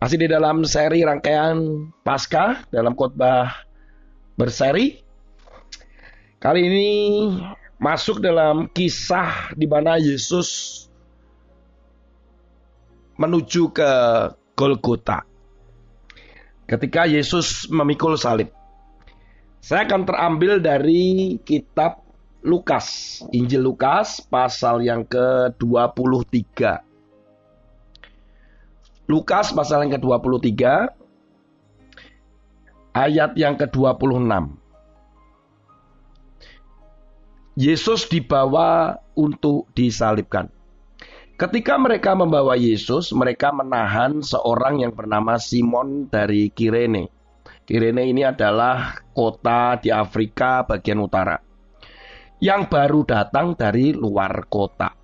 Masih di dalam seri rangkaian Paskah dalam khotbah berseri. Kali ini masuk dalam kisah di mana Yesus menuju ke Golgota. Ketika Yesus memikul salib. Saya akan terambil dari kitab Lukas, Injil Lukas pasal yang ke-23. Lukas pasal yang ke-23 ayat yang ke-26. Yesus dibawa untuk disalibkan. Ketika mereka membawa Yesus, mereka menahan seorang yang bernama Simon dari Kirene. Kirene ini adalah kota di Afrika bagian utara yang baru datang dari luar kota.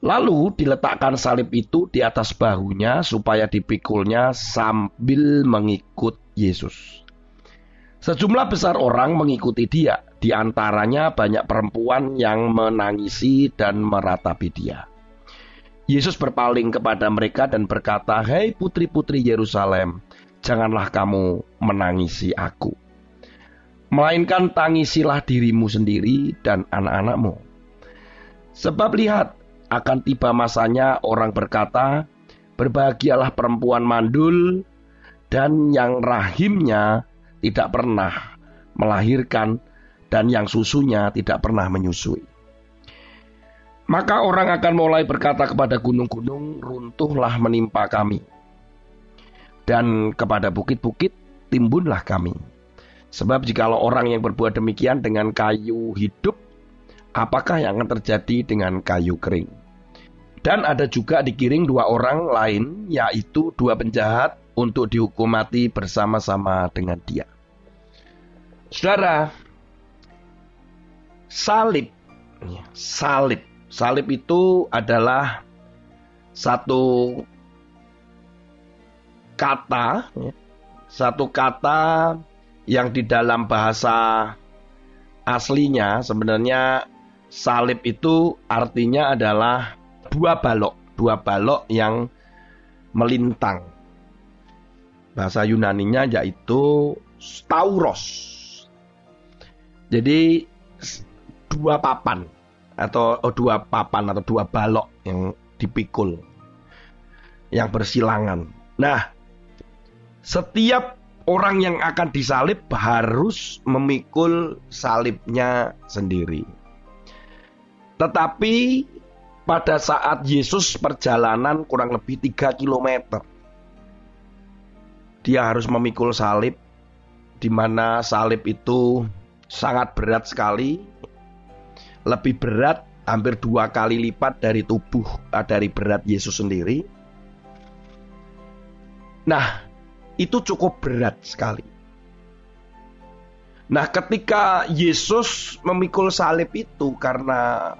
Lalu diletakkan salib itu di atas bahunya supaya dipikulnya sambil mengikut Yesus. Sejumlah besar orang mengikuti dia, di antaranya banyak perempuan yang menangisi dan meratapi dia. Yesus berpaling kepada mereka dan berkata, "Hei putri-putri Yerusalem, janganlah kamu menangisi aku. Melainkan tangisilah dirimu sendiri dan anak-anakmu. Sebab lihat, akan tiba masanya orang berkata, Berbahagialah perempuan mandul dan yang rahimnya tidak pernah melahirkan dan yang susunya tidak pernah menyusui. Maka orang akan mulai berkata kepada gunung-gunung, runtuhlah menimpa kami. Dan kepada bukit-bukit, timbunlah kami. Sebab jikalau orang yang berbuat demikian dengan kayu hidup, apakah yang akan terjadi dengan kayu kering? Dan ada juga dikiring dua orang lain, yaitu dua penjahat untuk dihukum mati bersama-sama dengan dia. Saudara, salib, salib, salib itu adalah satu kata, satu kata yang di dalam bahasa aslinya sebenarnya salib itu artinya adalah dua balok, dua balok yang melintang. Bahasa Yunaninya yaitu stauros. Jadi dua papan atau oh, dua papan atau dua balok yang dipikul yang bersilangan. Nah, setiap orang yang akan disalib harus memikul salibnya sendiri. Tetapi pada saat Yesus perjalanan kurang lebih 3 km. Dia harus memikul salib di mana salib itu sangat berat sekali. Lebih berat hampir dua kali lipat dari tubuh eh, dari berat Yesus sendiri. Nah, itu cukup berat sekali. Nah, ketika Yesus memikul salib itu karena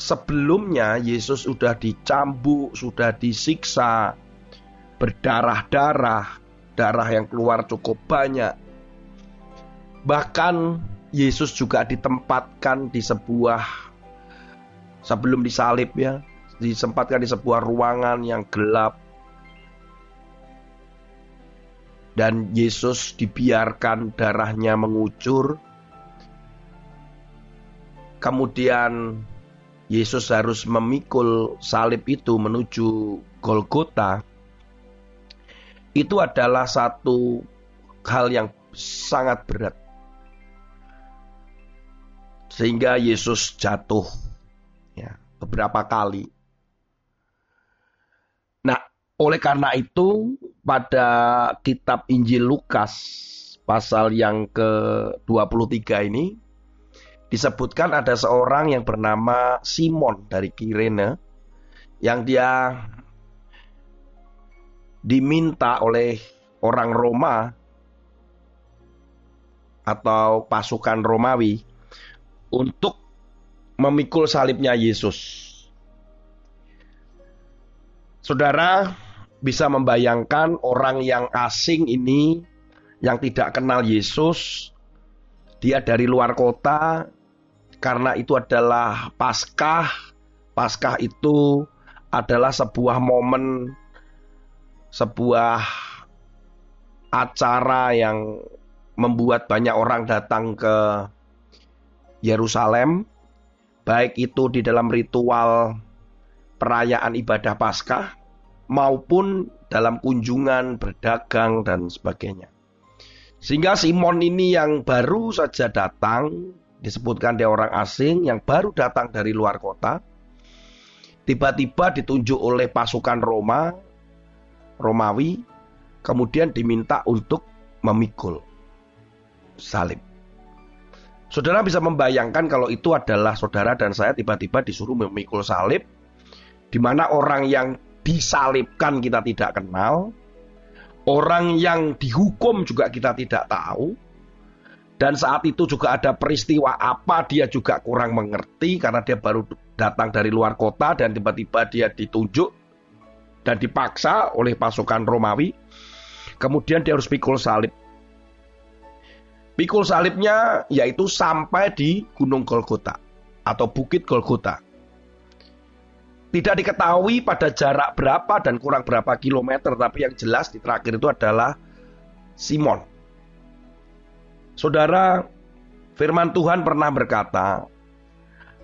sebelumnya Yesus sudah dicambuk, sudah disiksa, berdarah-darah, darah yang keluar cukup banyak. Bahkan Yesus juga ditempatkan di sebuah sebelum disalib ya, disempatkan di sebuah ruangan yang gelap. Dan Yesus dibiarkan darahnya mengucur. Kemudian Yesus harus memikul salib itu menuju Golgota, itu adalah satu hal yang sangat berat. Sehingga Yesus jatuh ya, beberapa kali. Nah, oleh karena itu pada kitab Injil Lukas pasal yang ke-23 ini disebutkan ada seorang yang bernama Simon dari Kirene yang dia diminta oleh orang Roma atau pasukan Romawi untuk memikul salibnya Yesus. Saudara bisa membayangkan orang yang asing ini yang tidak kenal Yesus, dia dari luar kota, karena itu adalah Paskah. Paskah itu adalah sebuah momen, sebuah acara yang membuat banyak orang datang ke Yerusalem, baik itu di dalam ritual perayaan ibadah Paskah maupun dalam kunjungan, berdagang, dan sebagainya. Sehingga Simon ini yang baru saja datang, disebutkan dia orang asing yang baru datang dari luar kota, tiba-tiba ditunjuk oleh pasukan Roma, Romawi, kemudian diminta untuk memikul salib. Saudara bisa membayangkan kalau itu adalah saudara dan saya tiba-tiba disuruh memikul salib, di mana orang yang disalibkan kita tidak kenal, orang yang dihukum juga kita tidak tahu, dan saat itu juga ada peristiwa apa dia juga kurang mengerti karena dia baru datang dari luar kota dan tiba-tiba dia ditunjuk dan dipaksa oleh pasukan Romawi. Kemudian dia harus pikul salib. Pikul salibnya yaitu sampai di Gunung Golgota atau Bukit Golgota. Tidak diketahui pada jarak berapa dan kurang berapa kilometer, tapi yang jelas di terakhir itu adalah Simon Saudara, firman Tuhan pernah berkata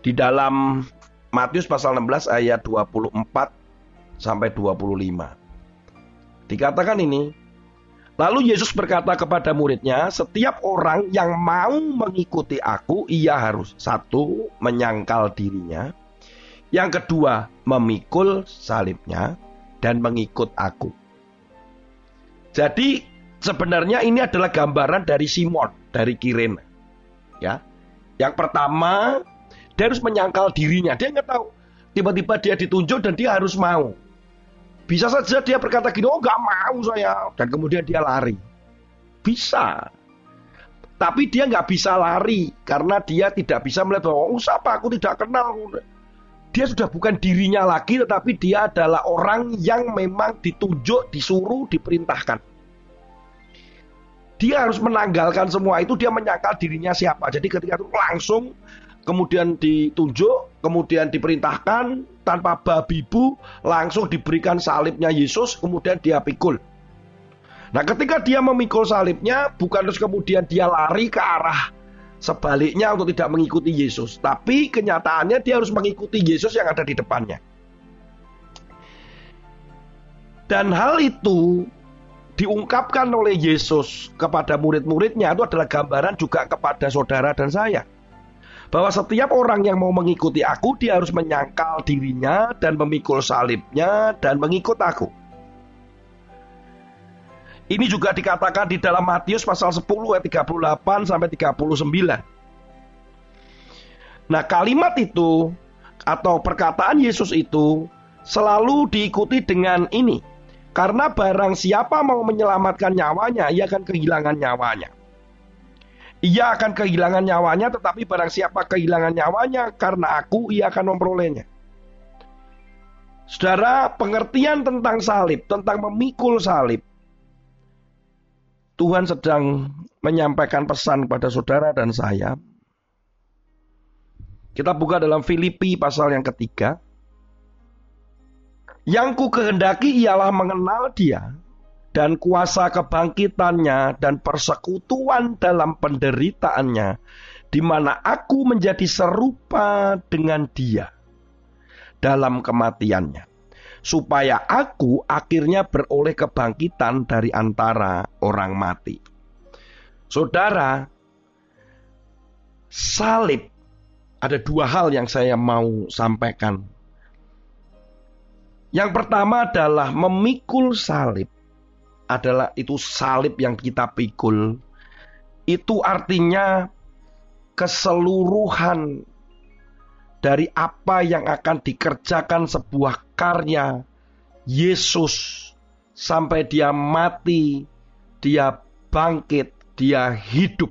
di dalam Matius pasal 16 ayat 24 sampai 25. Dikatakan ini, lalu Yesus berkata kepada muridnya, setiap orang yang mau mengikuti aku, ia harus satu menyangkal dirinya, yang kedua memikul salibnya dan mengikut aku. Jadi sebenarnya ini adalah gambaran dari Simon dari Kirin. Ya. Yang pertama, dia harus menyangkal dirinya. Dia nggak tahu. Tiba-tiba dia ditunjuk dan dia harus mau. Bisa saja dia berkata gini, oh nggak mau saya. Dan kemudian dia lari. Bisa. Tapi dia nggak bisa lari karena dia tidak bisa melihat bahwa oh siapa aku tidak kenal. Dia sudah bukan dirinya lagi tetapi dia adalah orang yang memang ditunjuk, disuruh, diperintahkan. Dia harus menanggalkan semua itu, dia menyangkal dirinya siapa. Jadi ketika itu langsung kemudian ditunjuk, kemudian diperintahkan tanpa babibu, langsung diberikan salibnya Yesus, kemudian dia pikul. Nah ketika dia memikul salibnya, bukan terus kemudian dia lari ke arah sebaliknya untuk tidak mengikuti Yesus. Tapi kenyataannya dia harus mengikuti Yesus yang ada di depannya. Dan hal itu diungkapkan oleh Yesus kepada murid-muridnya itu adalah gambaran juga kepada saudara dan saya. Bahwa setiap orang yang mau mengikuti aku, dia harus menyangkal dirinya dan memikul salibnya dan mengikut aku. Ini juga dikatakan di dalam Matius pasal 10 ayat 38 sampai 39. Nah, kalimat itu atau perkataan Yesus itu selalu diikuti dengan ini karena barang siapa mau menyelamatkan nyawanya, ia akan kehilangan nyawanya. Ia akan kehilangan nyawanya, tetapi barang siapa kehilangan nyawanya karena aku, ia akan memperolehnya. Saudara, pengertian tentang salib, tentang memikul salib, Tuhan sedang menyampaikan pesan kepada saudara dan saya. Kita buka dalam Filipi pasal yang ketiga. Yang ku kehendaki ialah mengenal dia dan kuasa kebangkitannya dan persekutuan dalam penderitaannya di mana aku menjadi serupa dengan dia dalam kematiannya supaya aku akhirnya beroleh kebangkitan dari antara orang mati. Saudara, salib ada dua hal yang saya mau sampaikan yang pertama adalah memikul salib. Adalah itu salib yang kita pikul. Itu artinya keseluruhan dari apa yang akan dikerjakan sebuah karya Yesus sampai dia mati, dia bangkit, dia hidup.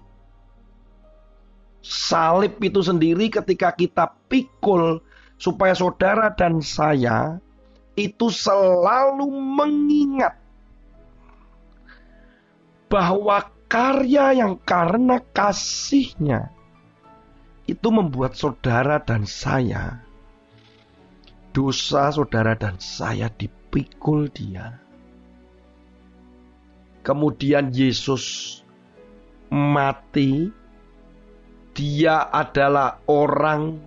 Salib itu sendiri ketika kita pikul supaya saudara dan saya itu selalu mengingat bahwa karya yang karena kasihnya itu membuat saudara dan saya dosa saudara dan saya dipikul dia. Kemudian Yesus mati. Dia adalah orang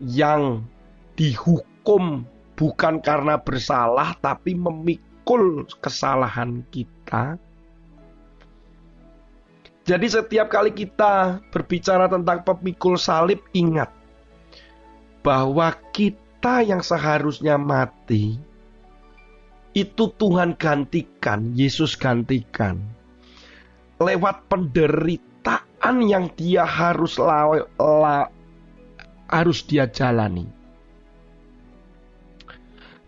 yang dihukum bukan karena bersalah tapi memikul kesalahan kita. Jadi setiap kali kita berbicara tentang pemikul salib ingat bahwa kita yang seharusnya mati itu Tuhan gantikan, Yesus gantikan lewat penderitaan yang dia harus la, la, harus dia jalani.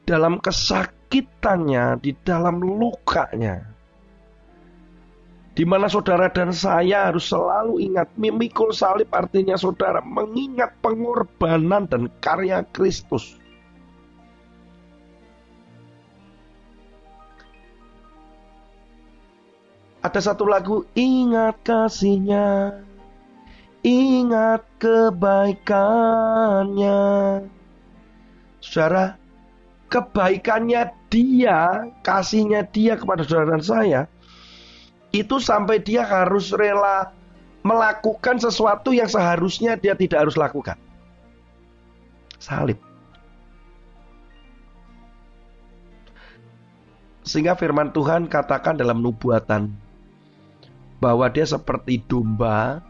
Dalam kesakitannya, di dalam lukanya, di mana saudara dan saya harus selalu ingat memikul salib artinya saudara mengingat pengorbanan dan karya Kristus. Ada satu lagu ingat kasihnya, ingat kebaikannya. Saudara, kebaikannya dia, kasihnya dia kepada saudara dan saya, itu sampai dia harus rela melakukan sesuatu yang seharusnya dia tidak harus lakukan. Salib. Sehingga firman Tuhan katakan dalam nubuatan bahwa dia seperti domba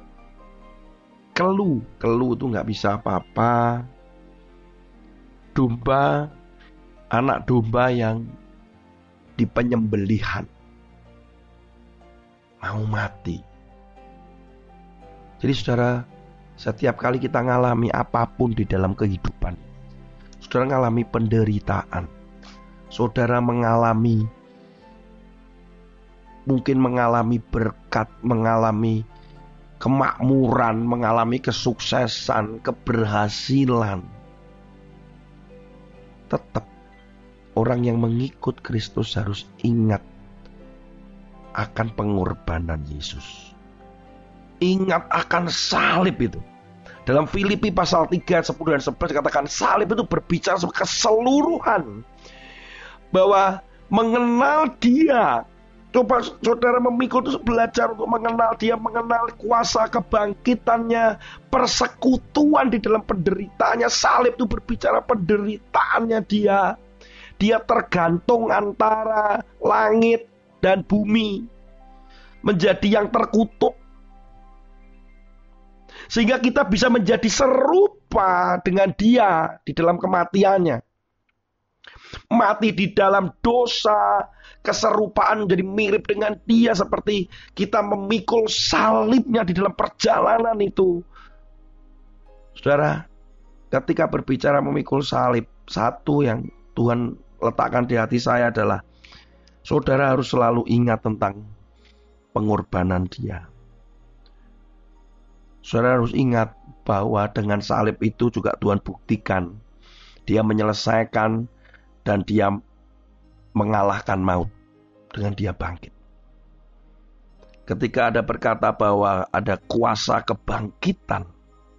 kelu kelu itu nggak bisa apa-apa domba anak domba yang di penyembelihan mau mati jadi saudara setiap kali kita ngalami apa pun di dalam kehidupan saudara ngalami penderitaan saudara mengalami mungkin mengalami berkat, mengalami kemakmuran, mengalami kesuksesan, keberhasilan. Tetap orang yang mengikut Kristus harus ingat akan pengorbanan Yesus. Ingat akan salib itu. Dalam Filipi pasal 3, 10 dan 11 katakan salib itu berbicara keseluruhan. Bahwa mengenal dia Coba saudara memikul itu belajar untuk mengenal dia, mengenal kuasa kebangkitannya, persekutuan di dalam penderitaannya. Salib itu berbicara penderitaannya dia. Dia tergantung antara langit dan bumi. Menjadi yang terkutuk. Sehingga kita bisa menjadi serupa dengan dia di dalam kematiannya. Mati di dalam dosa, keserupaan menjadi mirip dengan dia seperti kita memikul salibnya di dalam perjalanan itu. Saudara, ketika berbicara memikul salib, satu yang Tuhan letakkan di hati saya adalah saudara harus selalu ingat tentang pengorbanan dia. Saudara harus ingat bahwa dengan salib itu juga Tuhan buktikan dia menyelesaikan dan dia mengalahkan maut dengan dia bangkit. Ketika ada berkata bahwa ada kuasa kebangkitan,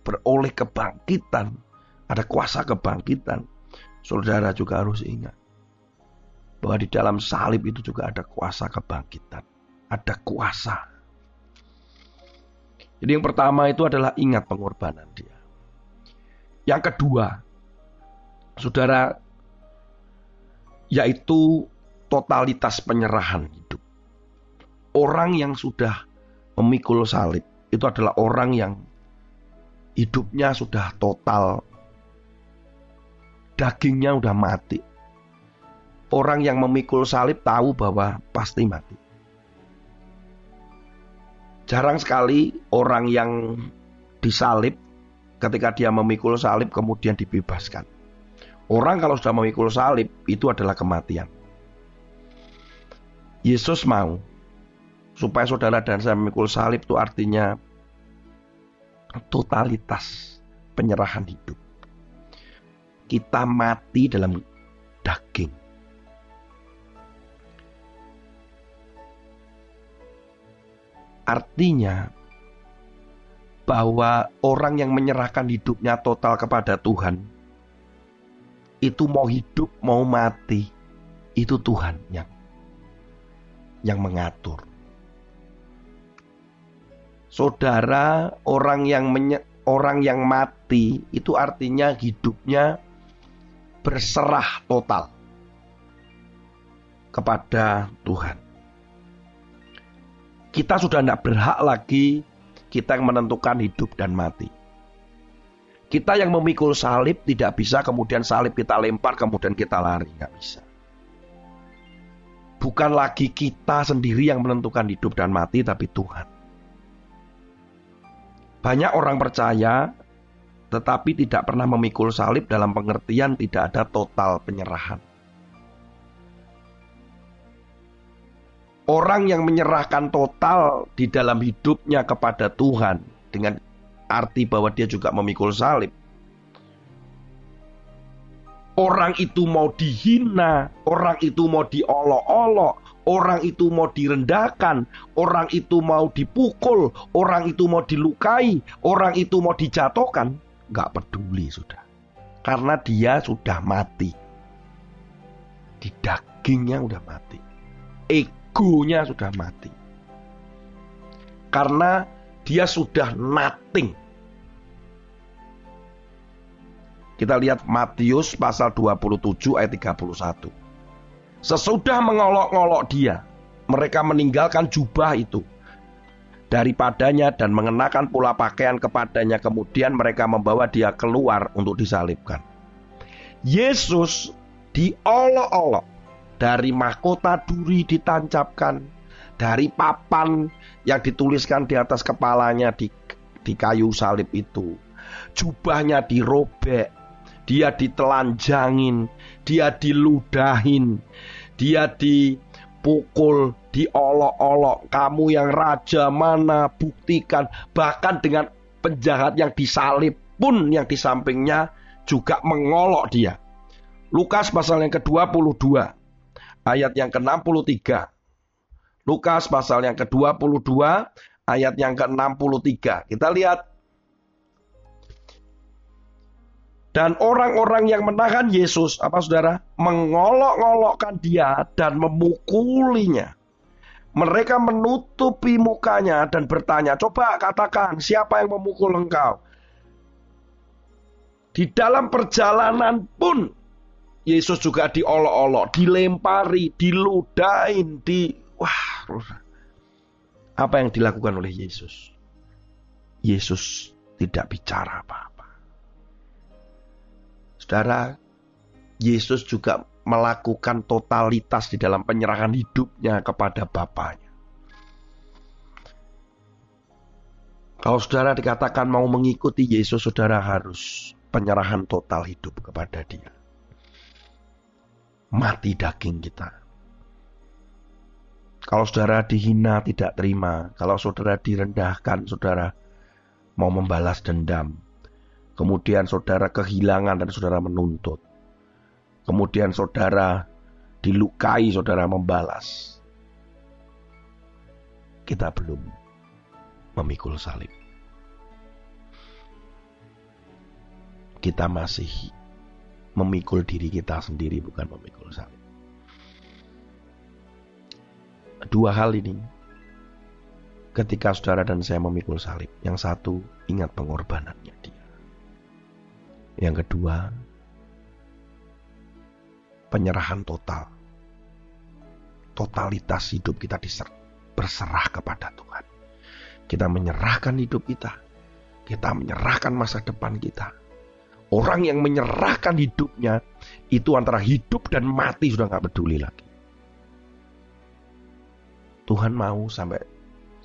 beroleh kebangkitan, ada kuasa kebangkitan, saudara juga harus ingat bahwa di dalam salib itu juga ada kuasa kebangkitan, ada kuasa. Jadi yang pertama itu adalah ingat pengorbanan dia. Yang kedua, saudara, yaitu totalitas penyerahan hidup. Orang yang sudah memikul salib itu adalah orang yang hidupnya sudah total, dagingnya sudah mati. Orang yang memikul salib tahu bahwa pasti mati. Jarang sekali orang yang disalib ketika dia memikul salib kemudian dibebaskan. Orang kalau sudah memikul salib itu adalah kematian. Yesus mau supaya saudara dan saya memikul salib itu artinya totalitas penyerahan hidup. Kita mati dalam daging. Artinya bahwa orang yang menyerahkan hidupnya total kepada Tuhan itu mau hidup mau mati itu Tuhan yang yang mengatur. Saudara, orang yang menye, orang yang mati itu artinya hidupnya berserah total kepada Tuhan. Kita sudah tidak berhak lagi kita yang menentukan hidup dan mati. Kita yang memikul salib tidak bisa kemudian salib kita lempar kemudian kita lari, nggak bisa. Bukan lagi kita sendiri yang menentukan hidup dan mati tapi Tuhan. Banyak orang percaya tetapi tidak pernah memikul salib dalam pengertian tidak ada total penyerahan. Orang yang menyerahkan total di dalam hidupnya kepada Tuhan dengan arti bahwa dia juga memikul salib. Orang itu mau dihina, orang itu mau diolok-olok, orang itu mau direndahkan, orang itu mau dipukul, orang itu mau dilukai, orang itu mau dijatuhkan, nggak peduli sudah. Karena dia sudah mati. Di dagingnya sudah mati. Egonya sudah mati. Karena dia sudah nothing. Kita lihat Matius pasal 27 ayat 31. Sesudah mengolok-olok dia, mereka meninggalkan jubah itu daripadanya dan mengenakan pula pakaian kepadanya. Kemudian mereka membawa dia keluar untuk disalibkan. Yesus diolok-olok dari mahkota duri ditancapkan dari papan yang dituliskan di atas kepalanya di, di kayu salib itu. Jubahnya dirobek, dia ditelanjangin, dia diludahin, dia dipukul, diolok-olok. Kamu yang raja mana buktikan. Bahkan dengan penjahat yang disalib pun yang di sampingnya juga mengolok dia. Lukas pasal yang ke-22 ayat yang ke-63 Lukas pasal yang ke-22 ayat yang ke-63. Kita lihat. Dan orang-orang yang menahan Yesus, apa saudara? Mengolok-olokkan dia dan memukulinya. Mereka menutupi mukanya dan bertanya, coba katakan siapa yang memukul engkau? Di dalam perjalanan pun Yesus juga diolok-olok, dilempari, diludain, di Wah, apa yang dilakukan oleh Yesus? Yesus tidak bicara apa-apa. Saudara, Yesus juga melakukan totalitas di dalam penyerahan hidupnya kepada Bapaknya. Kalau saudara dikatakan mau mengikuti Yesus, saudara harus penyerahan total hidup kepada dia. Mati daging kita. Kalau saudara dihina tidak terima, kalau saudara direndahkan, saudara mau membalas dendam. Kemudian saudara kehilangan dan saudara menuntut. Kemudian saudara dilukai, saudara membalas. Kita belum memikul salib. Kita masih memikul diri kita sendiri bukan memikul salib. Dua hal ini ketika saudara dan saya memikul salib. Yang satu, ingat pengorbanannya dia. Yang kedua, penyerahan total. Totalitas hidup kita berserah kepada Tuhan. Kita menyerahkan hidup kita. Kita menyerahkan masa depan kita. Orang yang menyerahkan hidupnya itu antara hidup dan mati sudah nggak peduli lagi. Tuhan mau sampai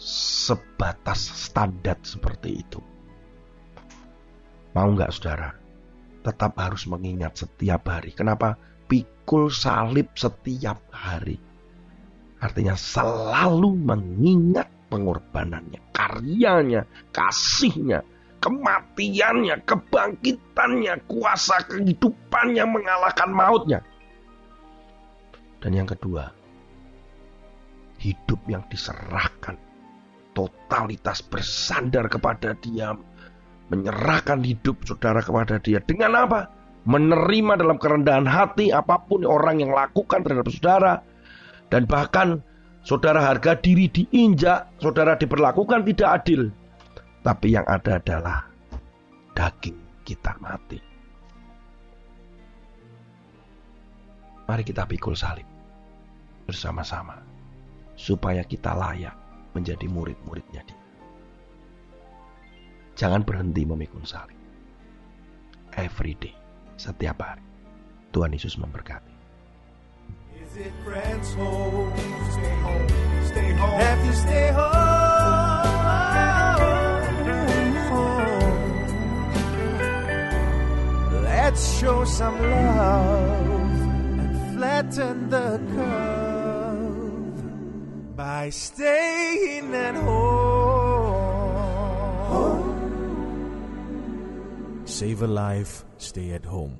sebatas standar seperti itu. Mau nggak saudara? Tetap harus mengingat setiap hari. Kenapa? Pikul salib setiap hari. Artinya selalu mengingat pengorbanannya, karyanya, kasihnya, kematiannya, kebangkitannya, kuasa kehidupannya mengalahkan mautnya. Dan yang kedua, hidup yang diserahkan, totalitas bersandar kepada Dia, menyerahkan hidup saudara kepada Dia. Dengan apa? menerima dalam kerendahan hati apa pun orang yang lakukan terhadap saudara, dan bahkan saudara harga diri diinjak, saudara diperlakukan tidak adil, tapi yang ada adalah daging kita mati. Mari kita pikul salib bersama-sama supaya kita layak menjadi murid-muridnya dia. Jangan berhenti memikul salib. Every day, setiap hari. Tuhan Yesus memberkati. Is it friends home? Stay home. Stay home. Have you stay home? Let's show some love and flatten the curve by staying at home. Save a life, stay at home.